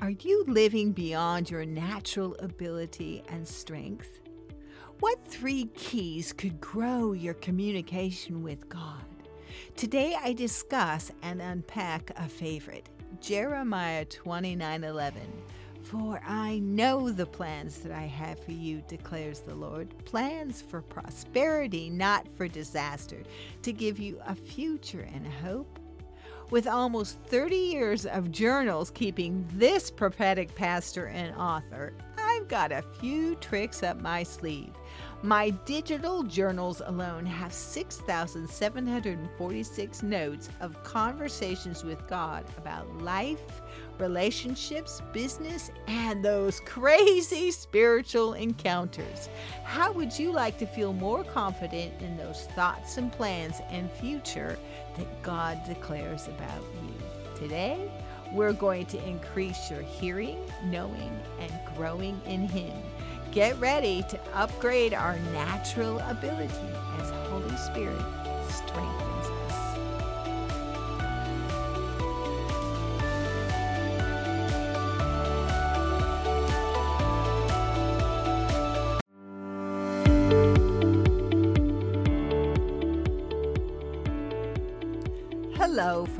Are you living beyond your natural ability and strength? What three keys could grow your communication with God? Today I discuss and unpack a favorite, Jeremiah 29:11. For I know the plans that I have for you, declares the Lord plans for prosperity, not for disaster, to give you a future and a hope. With almost 30 years of journals keeping this prophetic pastor and author, I've got a few tricks up my sleeve. My digital journals alone have 6,746 notes of conversations with God about life, relationships, business, and those crazy spiritual encounters. How would you like to feel more confident in those thoughts and plans and future that God declares about you? Today, we're going to increase your hearing, knowing, and growing in Him. Get ready to upgrade our natural ability as Holy Spirit strengthens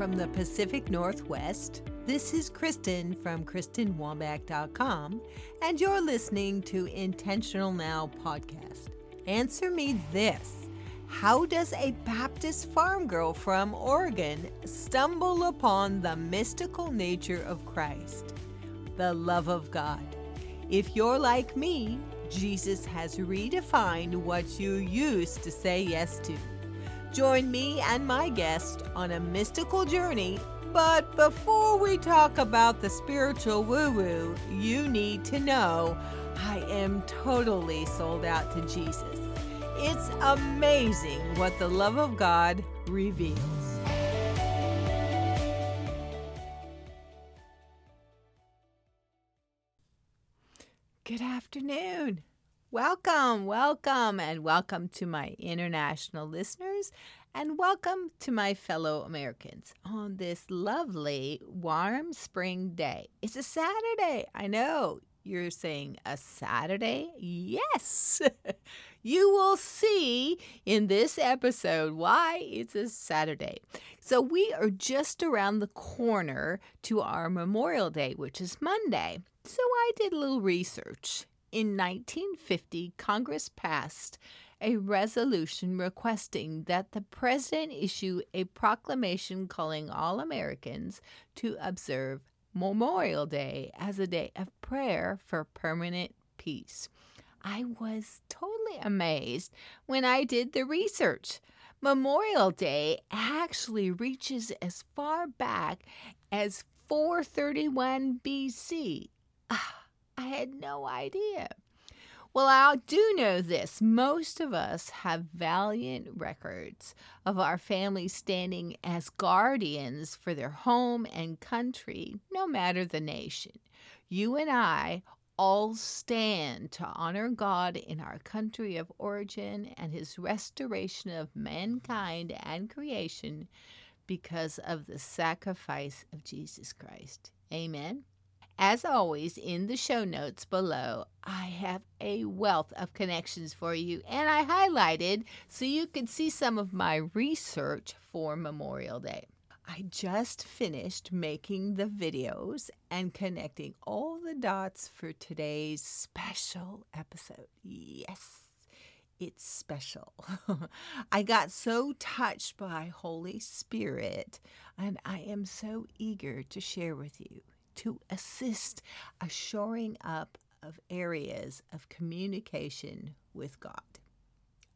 from the Pacific Northwest. This is Kristen from KristenWambach.com, and you're listening to Intentional Now podcast. Answer me this How does a Baptist farm girl from Oregon stumble upon the mystical nature of Christ, the love of God? If you're like me, Jesus has redefined what you used to say yes to. Join me and my guest on a mystical journey but before we talk about the spiritual woo woo, you need to know I am totally sold out to Jesus. It's amazing what the love of God reveals. Good afternoon. Welcome, welcome, and welcome to my international listeners and welcome to my fellow Americans on this lovely, warm spring day. It's a Saturday. I know you're saying a Saturday. Yes. you will see in this episode why it's a Saturday. So, we are just around the corner to our Memorial Day, which is Monday. So, I did a little research. In 1950, Congress passed a resolution requesting that the president issue a proclamation calling all Americans to observe Memorial Day as a day of prayer for permanent peace. I was totally amazed when I did the research. Memorial Day actually reaches as far back as 431 BC. Ah, I had no idea. Well, I do know this. Most of us have valiant records of our families standing as guardians for their home and country, no matter the nation. You and I all stand to honor God in our country of origin and his restoration of mankind and creation because of the sacrifice of Jesus Christ. Amen. As always, in the show notes below, I have a wealth of connections for you, and I highlighted so you can see some of my research for Memorial Day. I just finished making the videos and connecting all the dots for today's special episode. Yes, it's special. I got so touched by Holy Spirit, and I am so eager to share with you to assist a shoring up of areas of communication with God.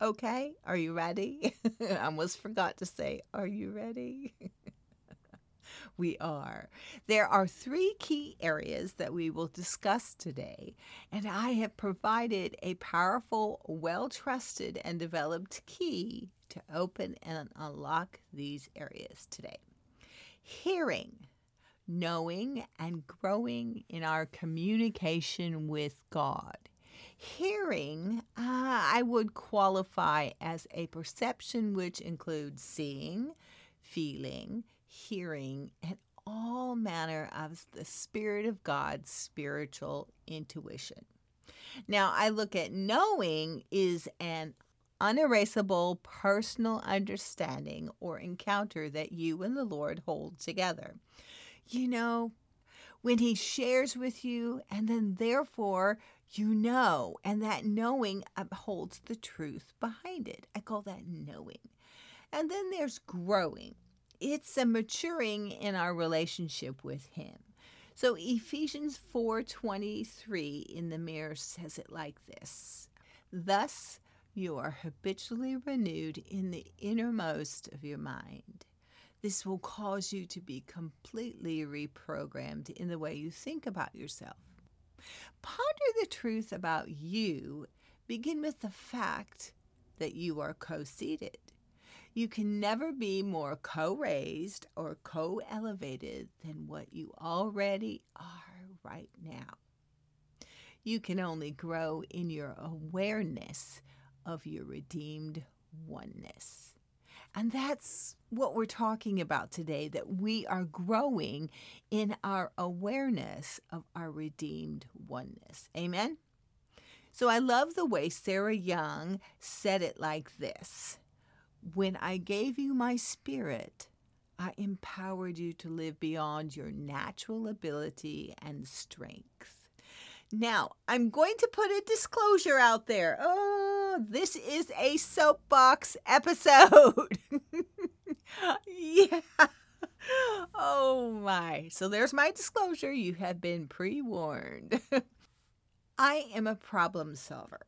Okay, are you ready? I almost forgot to say, are you ready? we are. There are three key areas that we will discuss today, and I have provided a powerful, well trusted, and developed key to open and unlock these areas today. Hearing knowing and growing in our communication with God. Hearing, uh, I would qualify as a perception which includes seeing, feeling, hearing, and all manner of the Spirit of God's spiritual intuition. Now, I look at knowing is an unerasable personal understanding or encounter that you and the Lord hold together. You know, when He shares with you, and then therefore you know, and that knowing holds the truth behind it. I call that knowing. And then there's growing. It's a maturing in our relationship with him. So Ephesians 4:23 in the mirror says it like this. Thus you are habitually renewed in the innermost of your mind. This will cause you to be completely reprogrammed in the way you think about yourself. Ponder the truth about you. Begin with the fact that you are co seated. You can never be more co raised or co elevated than what you already are right now. You can only grow in your awareness of your redeemed oneness. And that's what we're talking about today that we are growing in our awareness of our redeemed oneness. Amen? So I love the way Sarah Young said it like this When I gave you my spirit, I empowered you to live beyond your natural ability and strength. Now, I'm going to put a disclosure out there. Oh, this is a soapbox episode. yeah. Oh my. So there's my disclosure. You have been pre warned. I am a problem solver.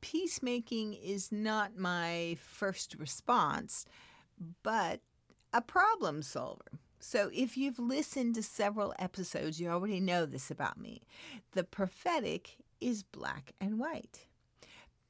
Peacemaking is not my first response, but a problem solver. So, if you've listened to several episodes, you already know this about me. The prophetic is black and white.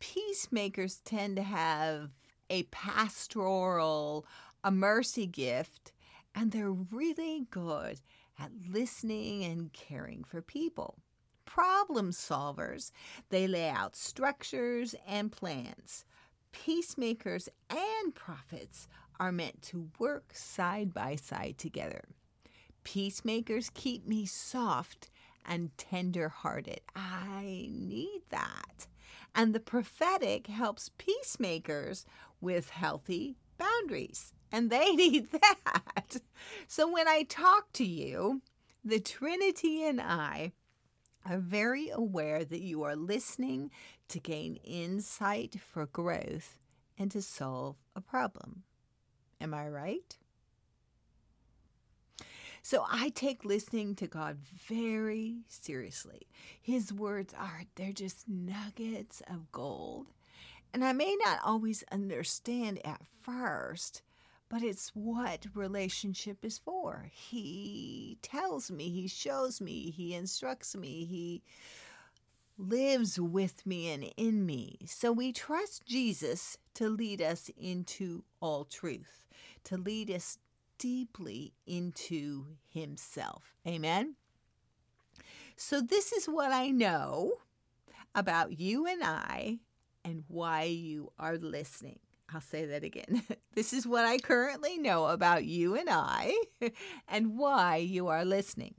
Peacemakers tend to have a pastoral, a mercy gift, and they're really good at listening and caring for people. Problem solvers, they lay out structures and plans. Peacemakers and prophets are meant to work side by side together. Peacemakers keep me soft and tender hearted. I need that. And the prophetic helps peacemakers with healthy boundaries, and they need that. So when I talk to you, the Trinity and I are very aware that you are listening to gain insight for growth and to solve a problem. Am I right? So I take listening to God very seriously. His words are, they're just nuggets of gold. And I may not always understand at first, but it's what relationship is for. He tells me, he shows me, he instructs me, he lives with me and in me. So we trust Jesus to lead us into all truth, to lead us deeply into Himself. Amen? So, this is what I know about you and I and why you are listening. I'll say that again. this is what I currently know about you and I and why you are listening.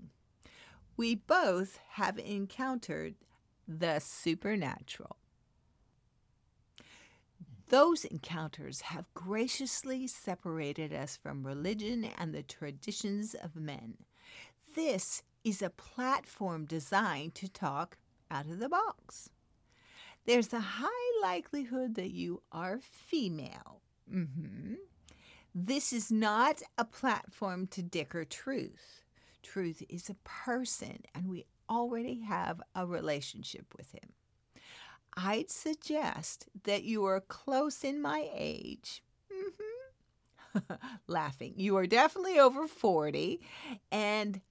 We both have encountered the supernatural. Those encounters have graciously separated us from religion and the traditions of men. This is a platform designed to talk out of the box. There's a high likelihood that you are female. Mm-hmm. This is not a platform to dicker truth. Truth is a person, and we already have a relationship with him. I'd suggest that you are close in my age. Mm-hmm. Laughing. You are definitely over 40, and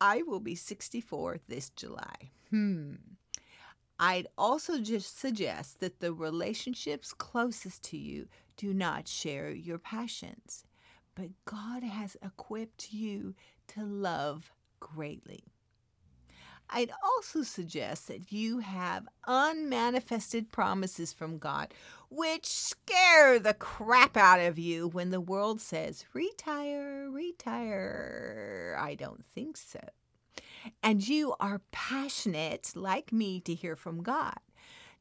I will be 64 this July. Hmm. I'd also just suggest that the relationships closest to you do not share your passions, but God has equipped you to love greatly. I'd also suggest that you have unmanifested promises from God, which scare the crap out of you when the world says, retire, retire. I don't think so. And you are passionate, like me, to hear from God,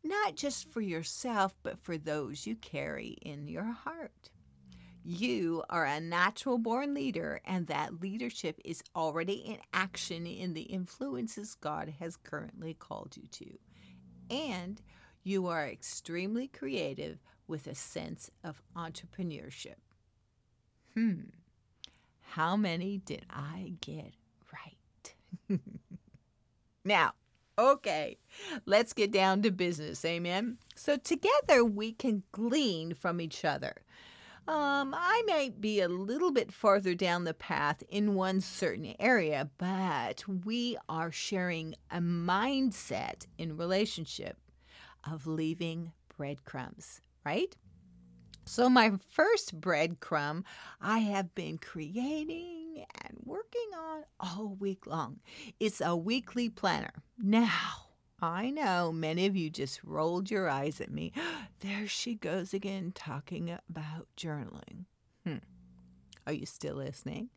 not just for yourself, but for those you carry in your heart. You are a natural born leader, and that leadership is already in action in the influences God has currently called you to. And you are extremely creative with a sense of entrepreneurship. Hmm, how many did I get right? now, okay, let's get down to business. Amen. So, together we can glean from each other. Um, I might be a little bit farther down the path in one certain area, but we are sharing a mindset in relationship of leaving breadcrumbs, right? So, my first breadcrumb I have been creating and working on all week long. It's a weekly planner. Now, I know many of you just rolled your eyes at me. There she goes again talking about journaling. Hmm. Are you still listening?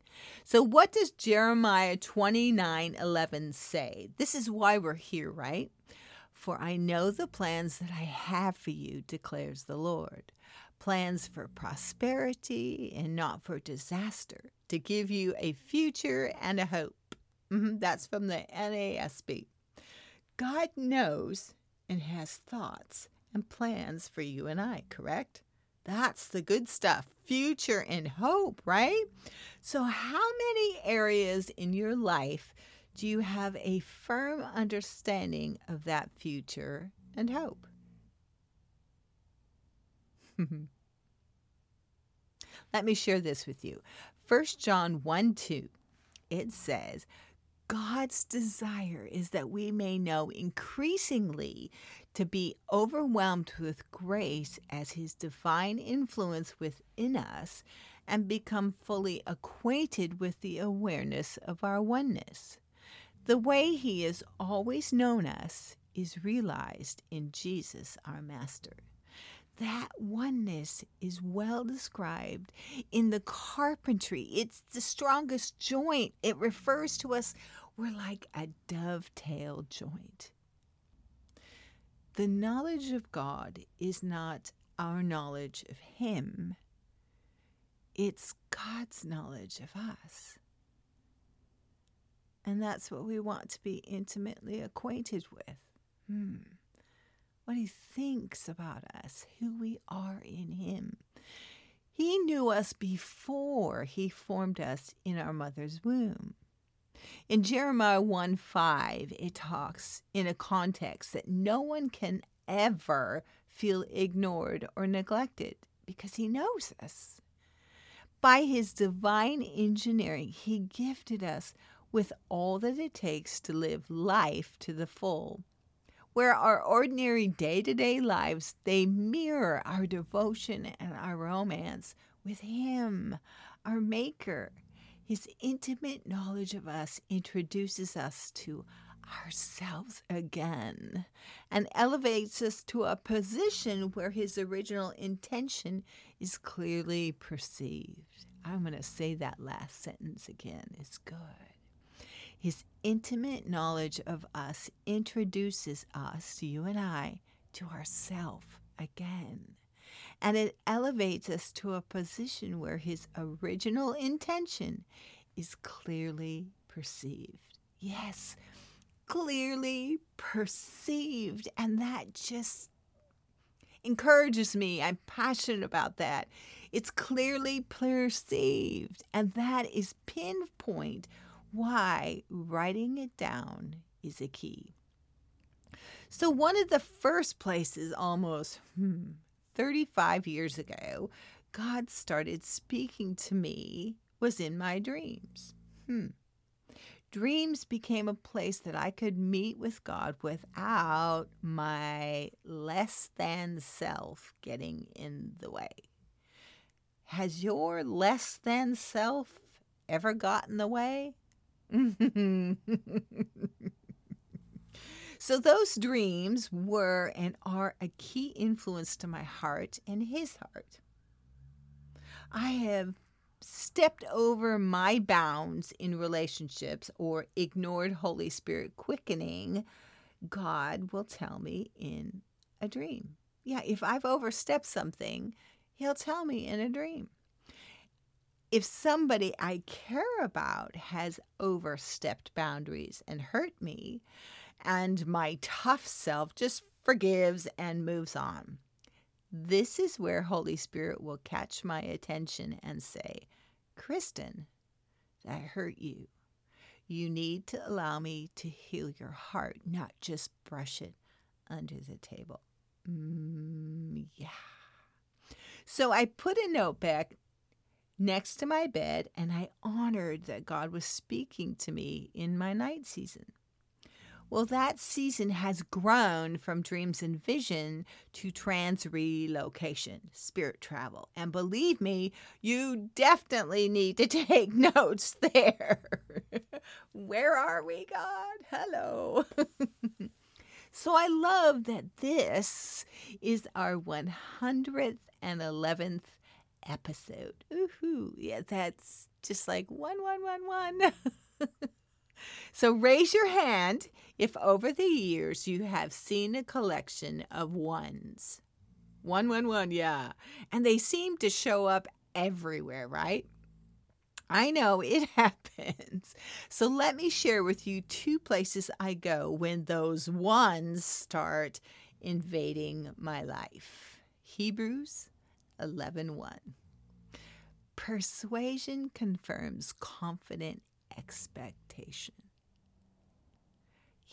So what does Jeremiah 29:11 say? This is why we're here, right? For I know the plans that I have for you, declares the Lord. Plans for prosperity and not for disaster, to give you a future and a hope. Mm-hmm, that's from the NASB. God knows and has thoughts and plans for you and I, correct? That's the good stuff. Future and hope, right? So, how many areas in your life do you have a firm understanding of that future and hope? Let me share this with you. 1 John 1 2, it says, God's desire is that we may know increasingly to be overwhelmed with grace as His divine influence within us and become fully acquainted with the awareness of our oneness. The way He has always known us is realized in Jesus, our Master. That oneness is well described in the carpentry. It's the strongest joint. It refers to us we're like a dovetail joint. The knowledge of God is not our knowledge of Him, it's God's knowledge of us. And that's what we want to be intimately acquainted with. Hmm. What He thinks about us, who we are in Him. He knew us before He formed us in our mother's womb. In Jeremiah 1 5, it talks in a context that no one can ever feel ignored or neglected because he knows us. By his divine engineering, he gifted us with all that it takes to live life to the full. Where our ordinary day to day lives, they mirror our devotion and our romance with Him, our Maker. His intimate knowledge of us introduces us to ourselves again and elevates us to a position where his original intention is clearly perceived. I'm going to say that last sentence again. It's good. His intimate knowledge of us introduces us, you and I, to ourself again and it elevates us to a position where his original intention is clearly perceived. Yes, clearly perceived. And that just encourages me. I'm passionate about that. It's clearly perceived. And that is pinpoint why writing it down is a key. So, one of the first places almost, hmm, 35 years ago, God started speaking to me was in my dreams. Hmm. Dreams became a place that I could meet with God without my less than self getting in the way. Has your less than self ever gotten in the way? So, those dreams were and are a key influence to my heart and his heart. I have stepped over my bounds in relationships or ignored Holy Spirit quickening, God will tell me in a dream. Yeah, if I've overstepped something, He'll tell me in a dream. If somebody I care about has overstepped boundaries and hurt me, and my tough self just forgives and moves on, this is where Holy Spirit will catch my attention and say, Kristen, that hurt you. You need to allow me to heal your heart, not just brush it under the table. Mm, yeah. So I put a note back next to my bed and I honored that God was speaking to me in my night season. Well, that season has grown from dreams and vision to trans relocation, spirit travel. And believe me, you definitely need to take notes there. Where are we, God? Hello. so I love that this is our 111th episode. Ooh, yeah, that's just like one, one, one, one. So raise your hand if over the years you have seen a collection of ones. One, one, one, yeah. And they seem to show up everywhere, right? I know it happens. So let me share with you two places I go when those ones start invading my life. Hebrews 11:1. 1. Persuasion confirms confident expectation.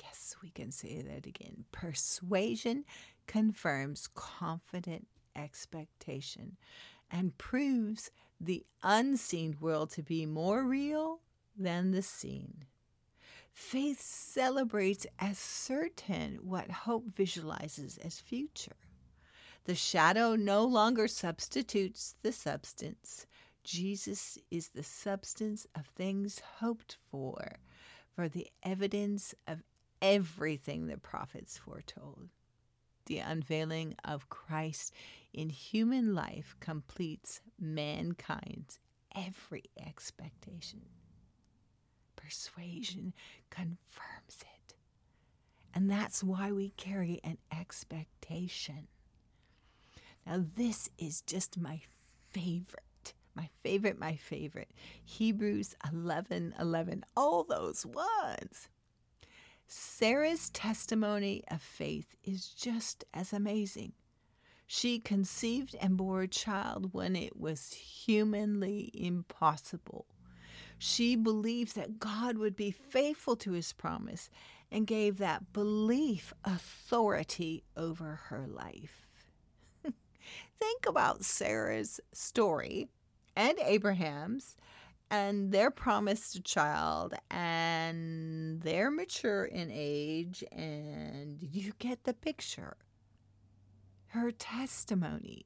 Yes, we can say that again. Persuasion confirms confident expectation and proves the unseen world to be more real than the seen. Faith celebrates as certain what hope visualizes as future. The shadow no longer substitutes the substance. Jesus is the substance of things hoped for, for the evidence of everything the prophets foretold. The unveiling of Christ in human life completes mankind's every expectation. Persuasion confirms it. And that's why we carry an expectation. Now, this is just my favorite my favorite, my favorite. Hebrews 11 11. All those ones. Sarah's testimony of faith is just as amazing. She conceived and bore a child when it was humanly impossible. She believed that God would be faithful to his promise and gave that belief authority over her life. Think about Sarah's story and Abraham's and their promised child and they're mature in age and you get the picture. Her testimony.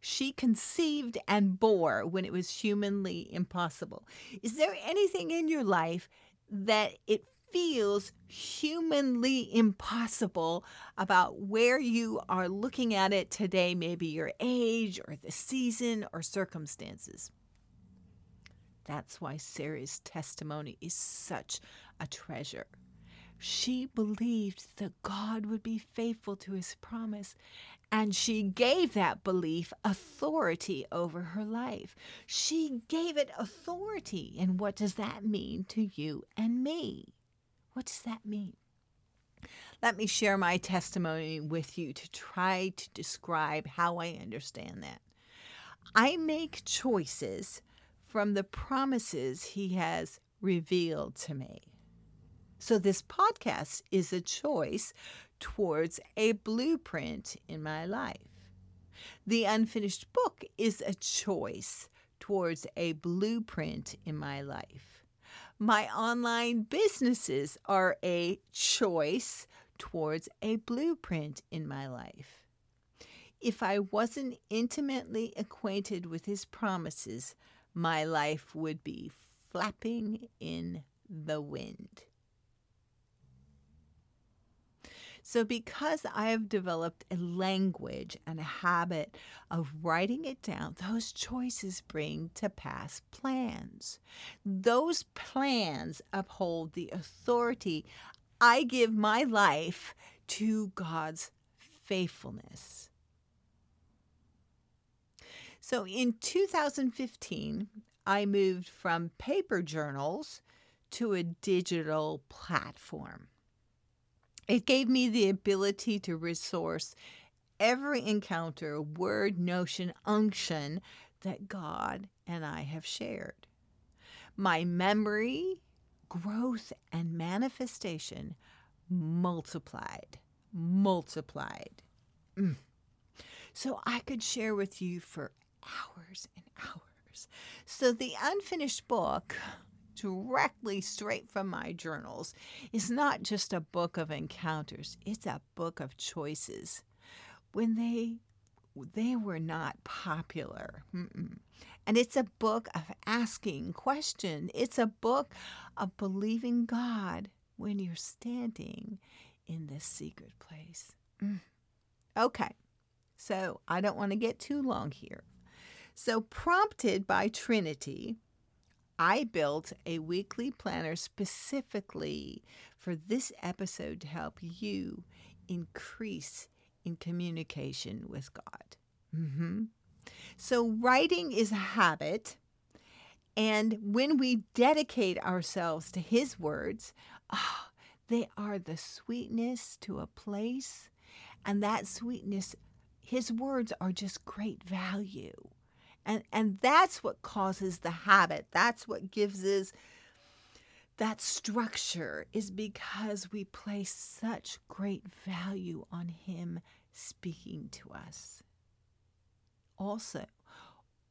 She conceived and bore when it was humanly impossible. Is there anything in your life that it feels humanly impossible about where you are looking at it today, maybe your age or the season or circumstances. That's why Sarah's testimony is such a treasure. She believed that God would be faithful to his promise, and she gave that belief authority over her life. She gave it authority. And what does that mean to you and me? What does that mean? Let me share my testimony with you to try to describe how I understand that. I make choices from the promises He has revealed to me. So, this podcast is a choice towards a blueprint in my life. The unfinished book is a choice towards a blueprint in my life. My online businesses are a choice towards a blueprint in my life. If I wasn't intimately acquainted with his promises, my life would be flapping in the wind. So, because I have developed a language and a habit of writing it down, those choices bring to pass plans. Those plans uphold the authority I give my life to God's faithfulness. So, in 2015, I moved from paper journals to a digital platform. It gave me the ability to resource every encounter, word, notion, unction that God and I have shared. My memory, growth, and manifestation multiplied, multiplied. Mm. So I could share with you for hours and hours. So the unfinished book directly straight from my journals is not just a book of encounters, it's a book of choices. When they they were not popular. Mm-mm. And it's a book of asking questions. It's a book of believing God when you're standing in the secret place. Mm. Okay, so I don't want to get too long here. So, prompted by Trinity, I built a weekly planner specifically for this episode to help you increase in communication with God. Mm-hmm. So, writing is a habit. And when we dedicate ourselves to His words, oh, they are the sweetness to a place. And that sweetness, His words are just great value. And, and that's what causes the habit. That's what gives us that structure, is because we place such great value on Him speaking to us. Also,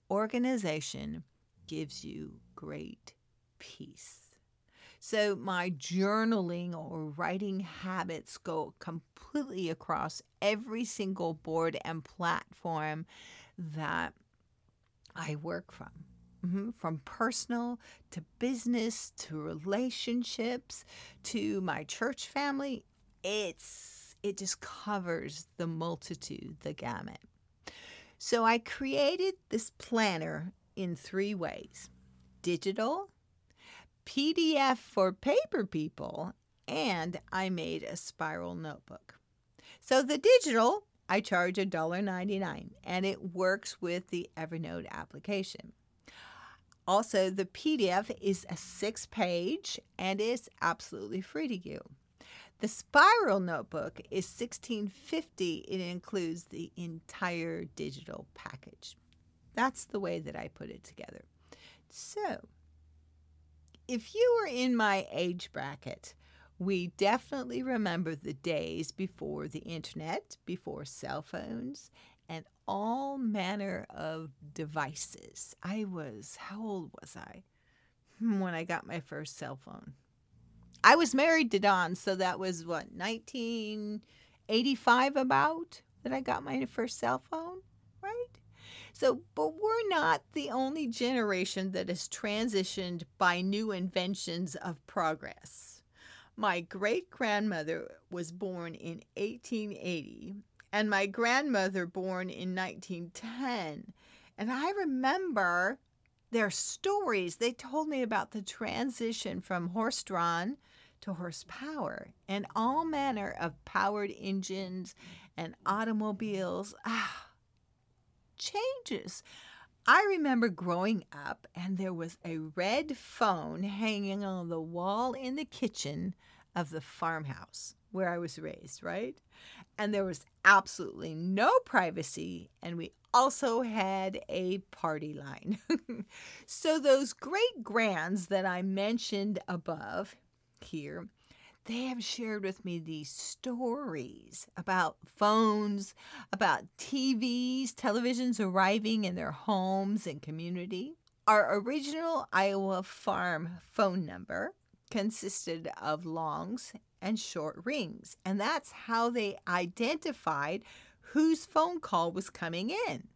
organization gives you great peace. So, my journaling or writing habits go completely across every single board and platform that I work from. Mm-hmm. From personal to business to relationships to my church family, it's it just covers the multitude, the gamut. So I created this planner in three ways: digital, PDF for paper people, and I made a spiral notebook. So the digital I charge $1.99 and it works with the Evernote application. Also, the PDF is a six page and is absolutely free to you. The Spiral Notebook is $16.50. It includes the entire digital package. That's the way that I put it together. So, if you were in my age bracket, we definitely remember the days before the internet, before cell phones, and all manner of devices. I was, how old was I when I got my first cell phone? I was married to Don, so that was what, 1985 about that I got my first cell phone, right? So, but we're not the only generation that has transitioned by new inventions of progress. My great grandmother was born in 1880, and my grandmother born in 1910. And I remember their stories. They told me about the transition from horse drawn to horsepower and all manner of powered engines and automobiles. Ah, changes. I remember growing up and there was a red phone hanging on the wall in the kitchen of the farmhouse where I was raised, right? And there was absolutely no privacy, and we also had a party line. so, those great grands that I mentioned above here, they have shared with me these stories about phones, about TVs, televisions arriving in their homes and community. Our original Iowa farm phone number consisted of longs and short rings, and that's how they identified whose phone call was coming in.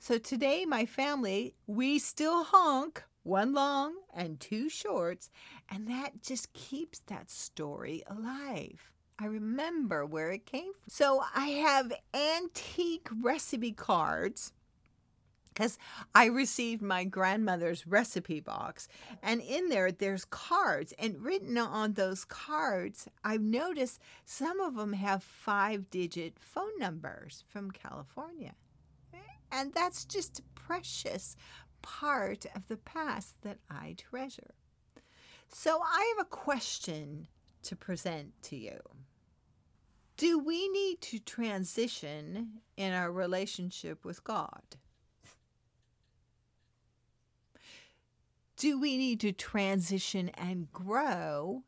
So today, my family, we still honk one long and two shorts, and that just keeps that story alive. I remember where it came from. So I have antique recipe cards because I received my grandmother's recipe box. And in there, there's cards. And written on those cards, I've noticed some of them have five digit phone numbers from California. And that's just precious part of the past that I treasure. So I have a question to present to you. Do we need to transition in our relationship with God? Do we need to transition and grow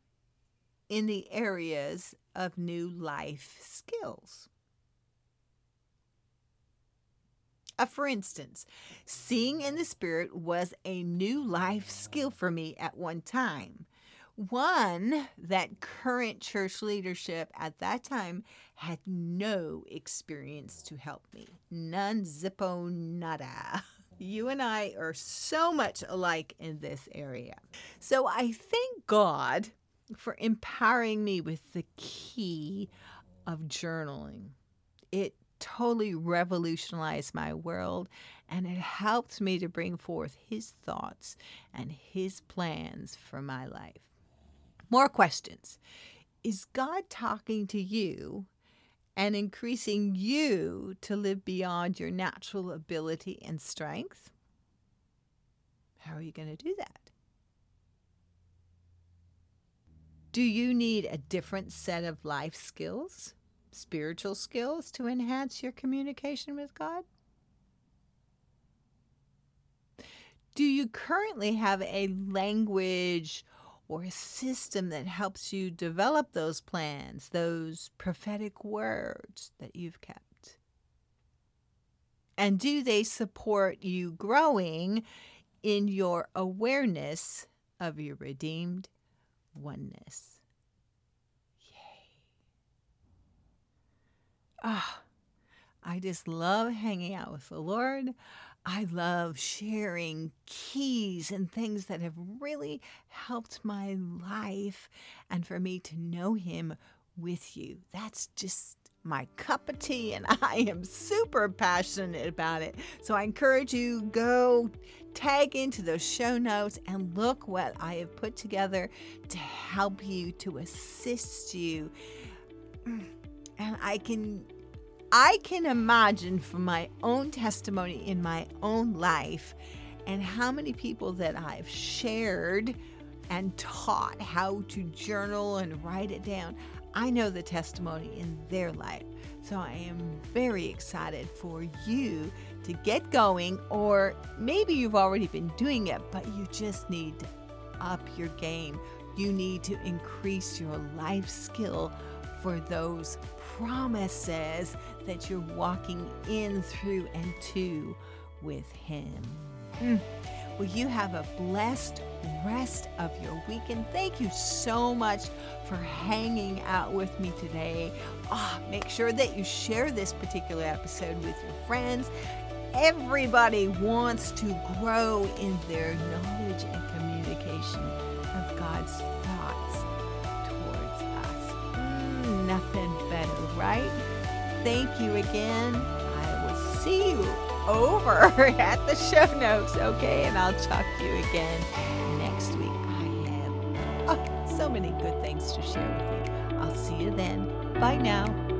in the areas of new life skills? Uh, for instance, seeing in the Spirit was a new life skill for me at one time. One that current church leadership at that time had no experience to help me. None zippo nada. You and I are so much alike in this area. So I thank God for empowering me with the key of journaling. It totally revolutionized my world and it helped me to bring forth his thoughts and his plans for my life. More questions. Is God talking to you and increasing you to live beyond your natural ability and strength? How are you going to do that? Do you need a different set of life skills, spiritual skills to enhance your communication with God? Do you currently have a language or a system that helps you develop those plans, those prophetic words that you've kept? And do they support you growing in your awareness of your redeemed oneness? Ah, I just love hanging out with the Lord. I love sharing keys and things that have really helped my life and for me to know Him with you. That's just my cup of tea and I am super passionate about it. So I encourage you go tag into those show notes and look what I have put together to help you to assist you. And I can I can imagine from my own testimony in my own life and how many people that I've shared and taught how to journal and write it down. I know the testimony in their life. So I am very excited for you to get going, or maybe you've already been doing it, but you just need to up your game. You need to increase your life skill for those promises that you're walking in through and to with Him. Mm. Well, you have a blessed rest of your weekend. Thank you so much for hanging out with me today. Oh, make sure that you share this particular episode with your friends. Everybody wants to grow in their knowledge and communication of God's thoughts right? Thank you again. I will see you over at the show notes, okay? And I'll talk to you again next week. I have oh, so many good things to share with you. I'll see you then. Bye now.